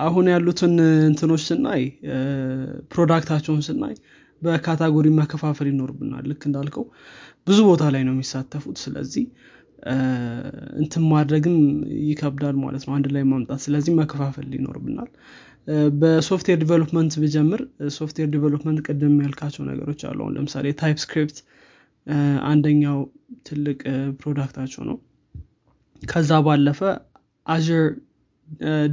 አሁን ያሉትን እንትኖች ስናይ product ኣቸውን ስናይ በ category መከፋፈል ይኖርብናል። ልክ እንዳልከው ብዙ ቦታ ላይ ነው የሚሳተፉት። ስለዚህ እንትን ማድረግም ይከብዳል ማለት ነው። አንድ ላይ ማምጣት። ስለዚህ መከፋፈል ይኖርብናል። በ software development ብጀምር software development ቅድም ያልካቸው ነገሮች አሉ። አሁን ለምሳሌ TypeScript አንደኛው ትልቅ product ኣቸው ነው። ከዛ ባለፈ Azure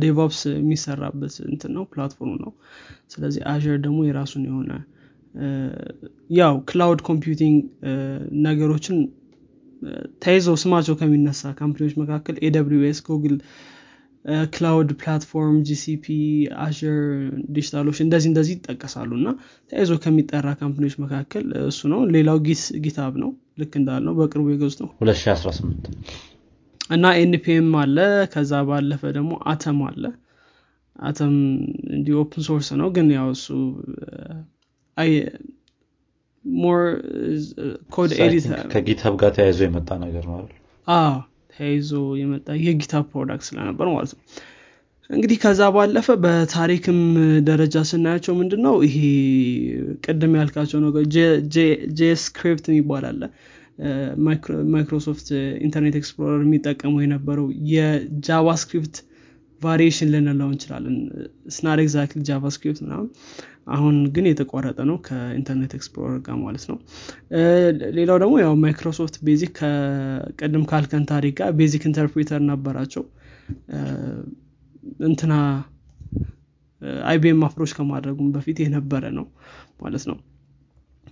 DevOps የሚሰራበት እንትን ነው platform ነው። ስለዚህ Azure ደግሞ የራሱን የሆነ ያው cloud computing ነገሮችን ተይዘው ስማቸው ከሚነሳ company ዎች መካከል AWS Google Cloud Platform GCP Azure DigitalOcean እንደዚህ እንደዚህ ይጠቀሳሉ። እና ተያይዞ ከሚጠራ company ዎች መካከል እሱ ነው። ሌላው GitHub ነው። ልክ እንዳልነው በቅርቡ የገዙት ነው። 2018 እና npm አለ። ከዛ ባለፈ ደግሞ አተም አለ። አተም እንዲህ open source ነው ግን ያው እሱ more code editor ከ GitHub ጋር ተያይዞ የመጣ ነገር ነው ተያይዞ የመጣ የ GitHub product ስለነበር ማለት ነው። እንግዲህ ከዛ ባለፈ በታሪክም ደረጃ ስናያቸው ምንድን ነው ይሄ ቅድም ያልካቸው ነገር JScript አለ ማይክሮሶፍት Internet Explorer የሚጠቀሙ የነበረው የ JavaScript variation ልንለው እንችላለን። it's not exactly JavaScript ምናምን አሁን ግን የተቋረጠ ነው ከ Internet Explorer ጋር ማለት ነው። ሌላው ደግሞ ያው ማይክሮሶፍት BASIC ከቅድም ካልከን ታሪክ ጋር BASIC interpreter ነበራቸው። እንትና IBM approach ከማድረጉም በፊት የነበረ ነው ማለት ነው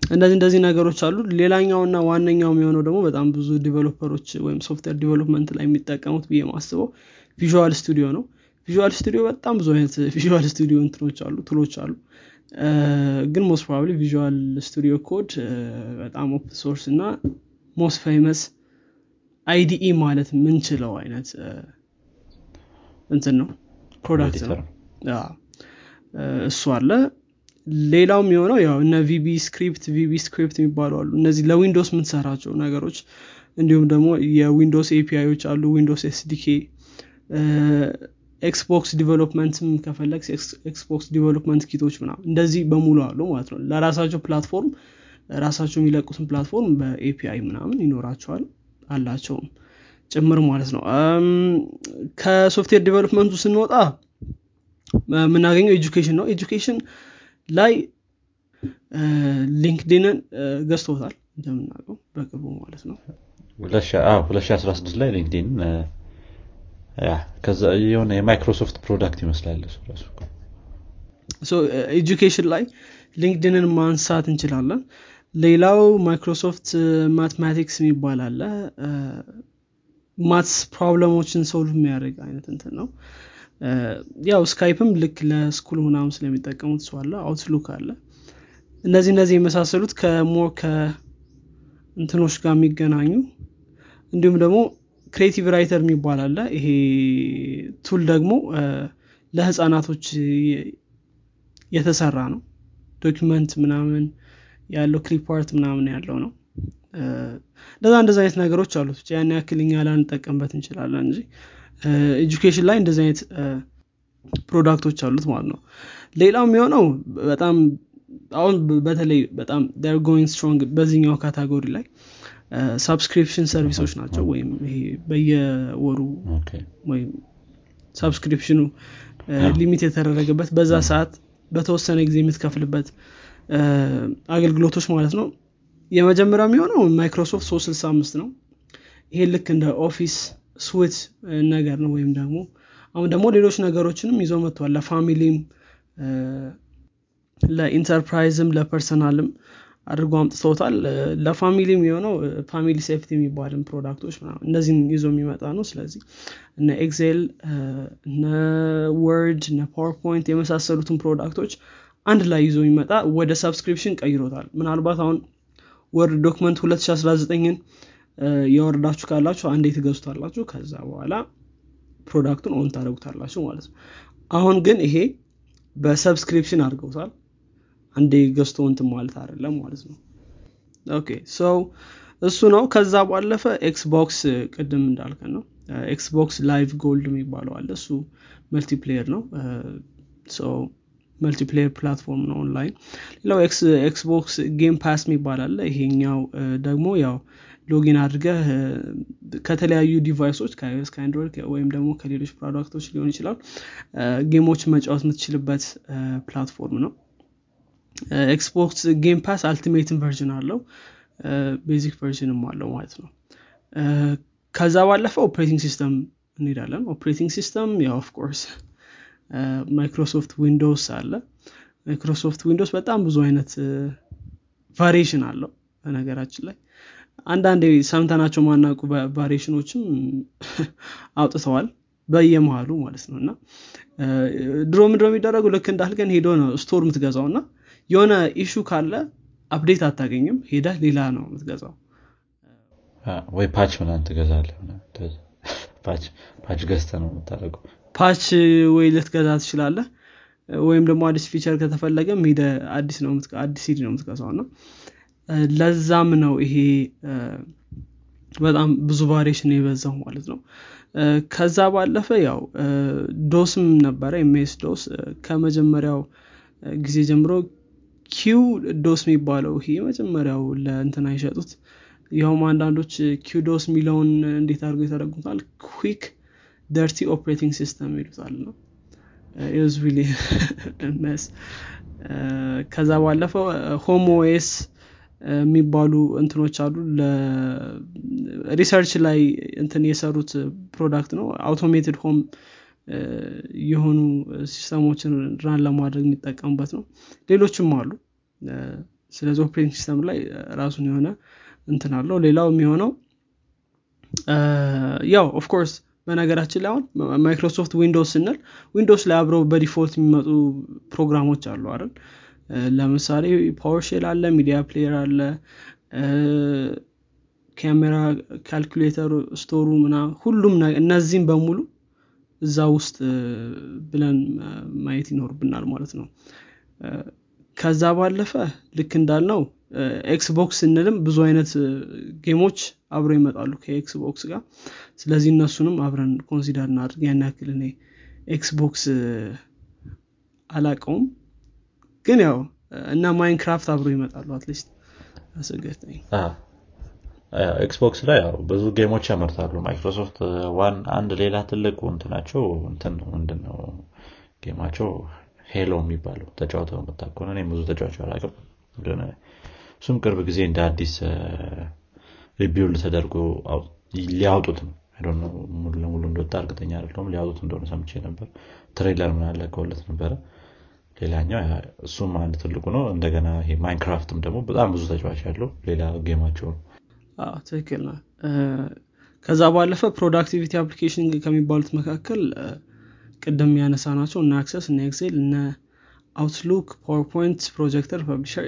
እንደዚህ እንደዚህ ነገሮች አሉ። ሌላኛውና ዋነኛው የሚሆነው ደግሞ በጣም ብዙ developer ኦች ወይም software development ላይ የሚጠቀሙት ብዬ ማስበው Visual Studio ነው። Visual Studio በጣም ብዙ አይነት Visual Studio እንትኖች አሉ tool ኦች አሉ። ግን most probably Visual Studio Code በጣም open source እና most famous IDE ማለት የምንችለው አይነት እንትን ነው። product ነው። እሱ አለ ሌላው የሚሆነው ያው እነ VBScript VBScript የሚባሉ አሉ። እነዚህ ለ Windows የምንሰራቸው ነገሮች እንዲሁም ደግሞ የ Windows API ዎች አሉ Windows SDK። Xbox development ም ከፈለግህ Xbox development kit ኦች ምናምን እንደዚህ በሙሉ አሉ ማለት ነው። ለራሳቸው platform ራሳቸው የሚለቁትን platform በ API ምናምን ይኖራቸዋል አላቸውም ጭምር ማለት ነው። ከ software development ኡ ስንወጣ የምናገኘው education ነው። education ላይ LinkedIn ን ገዝቶታል እንደምናውቀው በቅርቡ ማለት ነው። 2016 ላይ LinkedIn የሆነ የማይክሮሶፍት product ይመስላል education ላይ LinkedIn ን ማንሳት እንችላለን። ሌላው Microsoft Mathematics የሚባል አለ maths problem ኦችን solve የሚያደርግ አይነት እንትን ነው። ያው Skype ም ልክ ለ school ምናምን ስለሚጠቀሙት ሰው አለ Outlook አለ። እነዚህ እነዚህ የመሳሰሉት ከ more ከእንትኖች ጋር የሚገናኙ እንዲሁም ደግሞ Creative Writer የሚባል አለ። ይሄ tool ደግሞ ለህፃናቶች የተሰራ ነው። document ምናምን ያለው clipart ምናምን ያለው ነው እንደዛ እንደዚ አይነት ነገሮች አሉት። ብቻ ያን ያክል እኛ ላንጠቀምበት እንችላለን እንጂ education ላይ እንደዚህ አይነት product ኦች አሉት ማለት ነው። ሌላው የሚሆነው በጣም አሁን በተለይ በጣም are going strong በዚህኛው category ላይ subscription service ኦች ናቸው ወይም ይሄ በየወሩ ወይም subscription ኑ limit የተደረገበት በዛ ሰዓት በተወሰነ ጊዜ የምትከፍልበት አገልግሎቶች ማለት ነው የመጀመሪያው የሚሆነው ማይክሮሶፍት 365 ነው። ይሄ ልክ እንደ office suite ነገር ነው ወይም ደግሞ አሁን ደግሞ ሌሎች ነገሮችንም ይዞ መጥቷል። ለ family ም ለኢንተርፕራይዝም ለ personal ም አድርጎ አምጥተውታል። ለ family የሆነው Family Safety የሚባልን product ኦች እነዚህን ይዞ የሚመጣ ነው። ስለዚህ እነ Excel እነ Word እነ PowerPoint የመሳሰሉትን product ኦች አንድ ላይ ይዞ የሚመጣ ወደ subscription ቀይሮታል። ምናልባት አሁን Word document 2019ን የወረዳችሁ ካላችሁ አንዴ ትገዙታላችሁ። ከዛ በኋላ product ኡን own ታደረጉታላችሁ ማለት ነው። አሁን ግን ይሄ በ subscription አድርገውታል። አንዴ ገዝቶ እንትን ማለት አይደለም ማለት ነው። okay ሰው እሱ ነው። ከዛ ባለፈ Xbox ቅድም እንዳልከን ነው። Xbox Live Gold የሚባለው አለ። እሱ multiplayer ነው multiplayer platform ነው ኦንላይን ሌላው Xbox Game Pass አለ። ይሄኛው ደግሞ ያው login አድርገህ ከተለያዩ device ኦች ከ iOS ከ Android ወይም ደግሞ ከሌሎች product ኦች ሊሆን ይችላል game ኦች መጫወት የምትችልበት platform ነው። Xbox Game Pass Ultimate version አለው። basic version ም አለው ማለት ነው። ከዛ ባለፈ operating system እንሄዳለን። operating system ያው of course Microsoft Windows አለ። Microsoft Windows በጣም ብዙ አይነት variation አለው በነገራችን ላይ። አንዳንድ ሰምተናቸው የማናቃቸው variation ኦችም አውጥተዋል በየመሃሉ ማለት ነው። እና ድሮ ምድሮ የሚደረጉ ልክ እንዳልከን ሄዶ ነው store የምትገዛው እና የሆነ issue ካለ update አታገኝም። ሄደ ሌላ ነው የምትገዛው። ወይ patch ምናን ትገዛለ patch ገዝተ ነው የምታደረገው patch ወይ ልትገዛ ትችላለህ? ወይም ደግሞ አዲስ feature ከተፈለገም ሄደ አዲስ ነው አዲስ ሲዲ ነው የምትገዛው ነው ለዛም ነው ይሄ በጣም ብዙ variation የበዛው ማለት ነው። ከዛ ባለፈ ያው DOS ም ነበረ MS-DOS። ከመጀመሪያው ጊዜ ጀምሮ QDOS የሚባለው ይሄ መጀመሪያው ለእንትን አይሸጡት። ይኸውም አንዳንዶች QDOS የሚለውን እንዴት አድርገው የተረጉታል? quick dirty operating system ይሉታል ነው? መስ ከዛ ባለፈው HomeOS የሚባሉ እንትኖች አሉ። research ላይ እንትን የሰሩት product ነው። automated home የሆኑ system ኦችን run ለማድረግ የሚጠቀሙበት ነው። ሌሎችም አሉ። ስለዚህ operating system ላይ ራሱን የሆነ እንትን አለው። ሌላው የሚሆነው ያው of course በነገራችን ላይ አሁን Microsoft Windows ስንል Windows ላይ አብረው በ default የሚመጡ ፕሮግራሞች አሉ አይደል? ለምሳሌ PowerShell አለ Media Player አለ ካሜራ calculator store ኡ ምና ሁሉም እነዚህም በሙሉ እዛ ውስጥ ብለን ማየት ይኖርብናል ማለት ነው ከዛ ባለፈ ልክ እንዳልነው Xbox ስንልም ብዙ አይነት game ኦች አብረው ይመጣሉ ከ Xbox ጋር። ስለዚህ እነሱንም አብረን consider እናድርግ። ያን ያክል እኔ Xbox አላቀውም ግን ያው እና Minecraft አብሮ ይመጣሉ at least Xbox ላይ ያው ብዙ game ኦች ያመርታሉ። Microsoft one አንድ ሌላ ትልቁ እንትናቸው እንትን ምንድን ነው game ኣቸው Halo የሚባለው ተጫውተው የምታከሆነ እኔ ብዙ ተጫዋች አላቅም ግን እሱም ቅርብ ጊዜ እንደ አዲስ rebuild ተደርጎ ሊያውጡት ነው። ሙሉ ለሙሉ እንደወጣ እርግጠኛ አይደለሁም። ሊያውጡት እንደሆነ ሰምቼ ነበር። trailer ምን ለቀውለት ነበረ። ሌላኛው እሱም አንድ ትልቁ ነው። እንደገና ይሄ Minecraft ም ደግሞ በጣም ብዙ ተጫዋች ያለው ሌላ game ኣቸው ነው። ትክክል ነው። ከዛ ባለፈ productivity application ከሚባሉት መካከል ቅድም ያነሳ ናቸው እነ Access እነ Excel እነ Outlook PowerPoint Project Publisher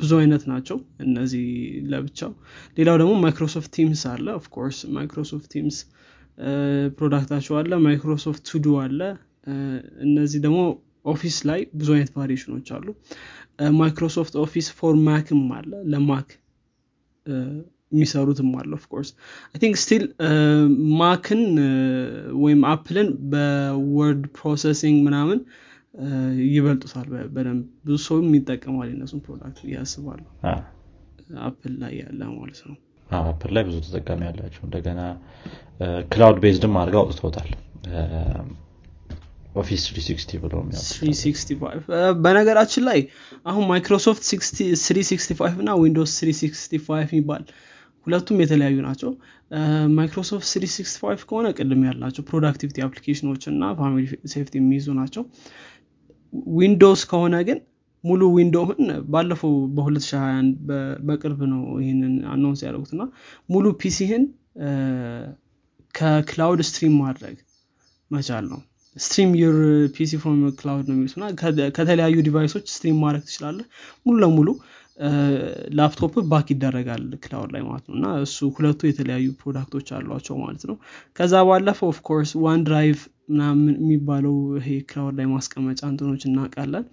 ብዙ አይነት ናቸው እነዚህ ለብቻው። ሌላው ደግሞ Microsoft Teams አለ። of course Microsoft Teams product ኣቸው አለ። Microsoft To Do አለ። እነዚህ ደግሞ Office ላይ ብዙ አይነት variation ኦች አሉ። Microsoft Office for Mac ም አለ። ለ Mac የሚሰሩትም አለ of course I think still Mac ን ወይም Apple ን በ word processing ምናምን ይበልጡታል በደንብ ብዙ ሰውም ይጠቀማል የነሱን product እያስባለሁ Apple ላይ ያለ ማለት ነው። Apple ላይ ብዙ ተጠቃሚ ያላቸው እንደገና cloud based ም አድርገው አውጥተውታል። Office 360 ብሎ 365 በነገራችን ላይ አሁን ማይክሮሶፍት 365 እና Windows 365 የሚባል ሁለቱም የተለያዩ ናቸው። ማይክሮሶፍት 365 ከሆነ ቅድም ያልናቸው productivity application ኦች እና Family Safety የሚይዙ ናቸው። Windows ከሆነ ግን ሙሉ ዊንዶውን ባለፈው በ2021 በቅርብ ነው ይህንን announce ያደረጉት እና ሙሉ PC ህን ከ cloud stream ማድረግ መቻል ነው። stream your PC from cloud ነው የሚሉት እና ከተለያዩ device ኦች stream ማድረግ ትችላለህ። ሙሉ ለሙሉ laptop back ይደረጋል cloud ላይ ማለት ነው። እና እሱ ሁለቱ የተለያዩ product ኦች አሏቸው ማለት ነው። ከዛ ባለፈው of course OneDrive ምናምን የሚባለው ይሄ cloud ላይ ማስቀመጫ እንትኖች እናውቃለን።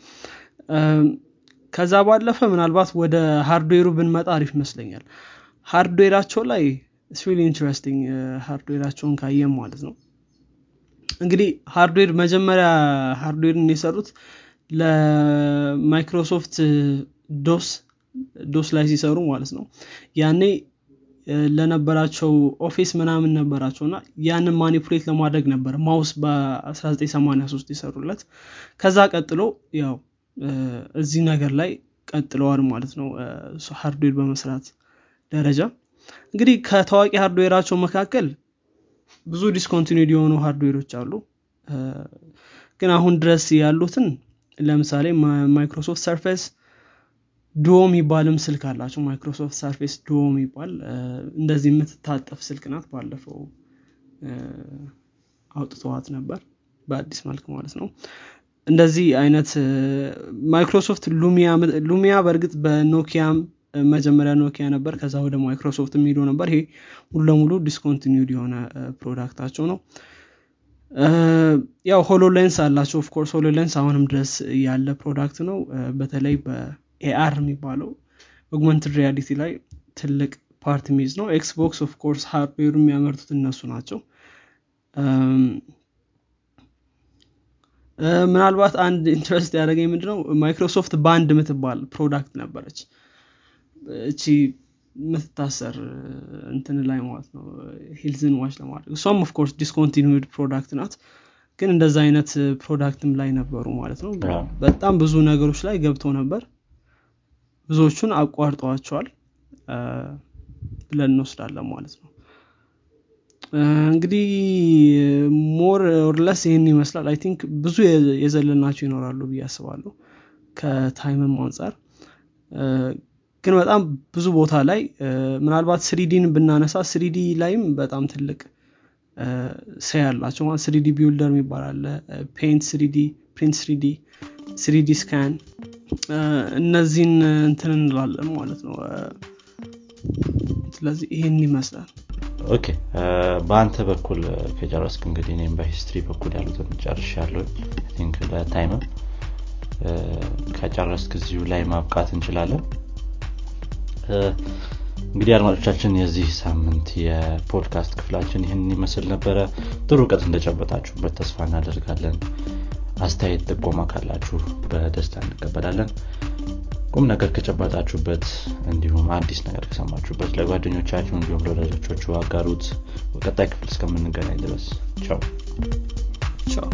ከዛ ባለፈ ምናልባት ወደ hardware ኡ ብንመጣ አሪፍ ይመስለኛል። hardware ኣቸው ላይ it's really interesting hardware ኣቸውን ካየም ማለት ነው። እንግዲህ hardware መጀመሪያ hardware ን የሰሩት ለ Microsoft DOS DOS ላይ ሲሰሩ ማለት ነው። ያኔ ለነበራቸው Office ምናምን ነበራቸው እና ያንን manipulate ለማድረግ ነበር mouse በ1983 የሰሩለት። ከዛ ቀጥሎ ያው እዚህ ነገር ላይ ቀጥለዋል ማለት ነው hardware በመስራት ደረጃ። እንግዲህ ከታዋቂ hardware ኣቸው መካከል ብዙ discontinued የሆኑ hardware ኦች አሉ። ግን አሁን ድረስ ያሉትን ለምሳሌ Microsoft Surface Duo የሚባልም ስልክ አላቸው። Microsoft Surface Duo የሚባል እንደዚህ የምትታጠፍ ስልክ ናት። ባለፈው አውጥተዋት ነበር በአዲስ መልክ ማለት ነው። እንደዚህ አይነት Microsoft Lumia በእርግጥ በ Nokia ም መጀመሪያ Nokia ነበር። ከዛ ወደ ማይክሮሶፍት የሚሄዱ ነበር። ይሄ ሙሉ ለሙሉ discontinued የሆነ product ኣቸው ነው። ያው HoloLens አላቸው። of course HoloLens አሁንም ድረስ ያለ product ነው። በተለይ በ AR የሚባለው augmented reality ላይ ትልቅ part ሚይዝ ነው። Xbox of course hardware ኡ የሚያመርቱት እነሱ ናቸው። ምናልባት አንድ interest ያደረገኝ ምንድነው? Microsoft Band የምትባል product ነበረች። እቺ የምትታሰር እንትን ላይ ማለት ነው health ን watch ለማድረግ። እሷም of course discontinued product ናት። ግን እንደዛ አይነት product ም ላይ ነበሩ ማለት ነው። በጣም ብዙ ነገሮች ላይ ገብተው ነበር ብዙዎቹን አቋርጠዋቸዋል ብለን እንወስዳለን ማለት ነው። እንግዲህ more or less ይህን ይመስላል። I think ብዙ የዘለናቸው ይኖራሉ ብዬ አስባለሁ ከታይምም አንጻር ግን በጣም ብዙ ቦታ ላይ ምናልባት 3D ን ብናነሳ 3D ላይም በጣም ትልቅ ሰ ያላቸው ማለት 3D Builder አለ Paint 3D Print 3D 3D Scan እነዚህን እንትን እንላለን ማለት ነው። ስለዚህ ይህን ይመስላል። Okay። በአንተ በኩል ከጨረስክ እንግዲህ እኔም በ history በኩል ያሉትን ጨርሻለው think ከጨረስክ እዚሁ ላይ ማብቃት እንችላለን። እንግዲህ አድማጮቻችን የዚህ ሳምንት የፖድካስት ክፍላችን ይህን ይመስል ነበረ። ጥሩ እውቀት እንደጨበጣችሁበት ተስፋ እናደርጋለን አስተያየት ጥቆማ ካላችሁ በደስታ እንቀበላለን። ቁም ነገር ከጨበጣችሁበት እንዲሁም አዲስ ነገር ከሰማችሁበት ለጓደኞቻችሁ እንዲሁም ለወዳጆቻችሁ አጋሩት። በቀጣይ ክፍል እስከምንገናኝ ድረስ ቻው። ቻው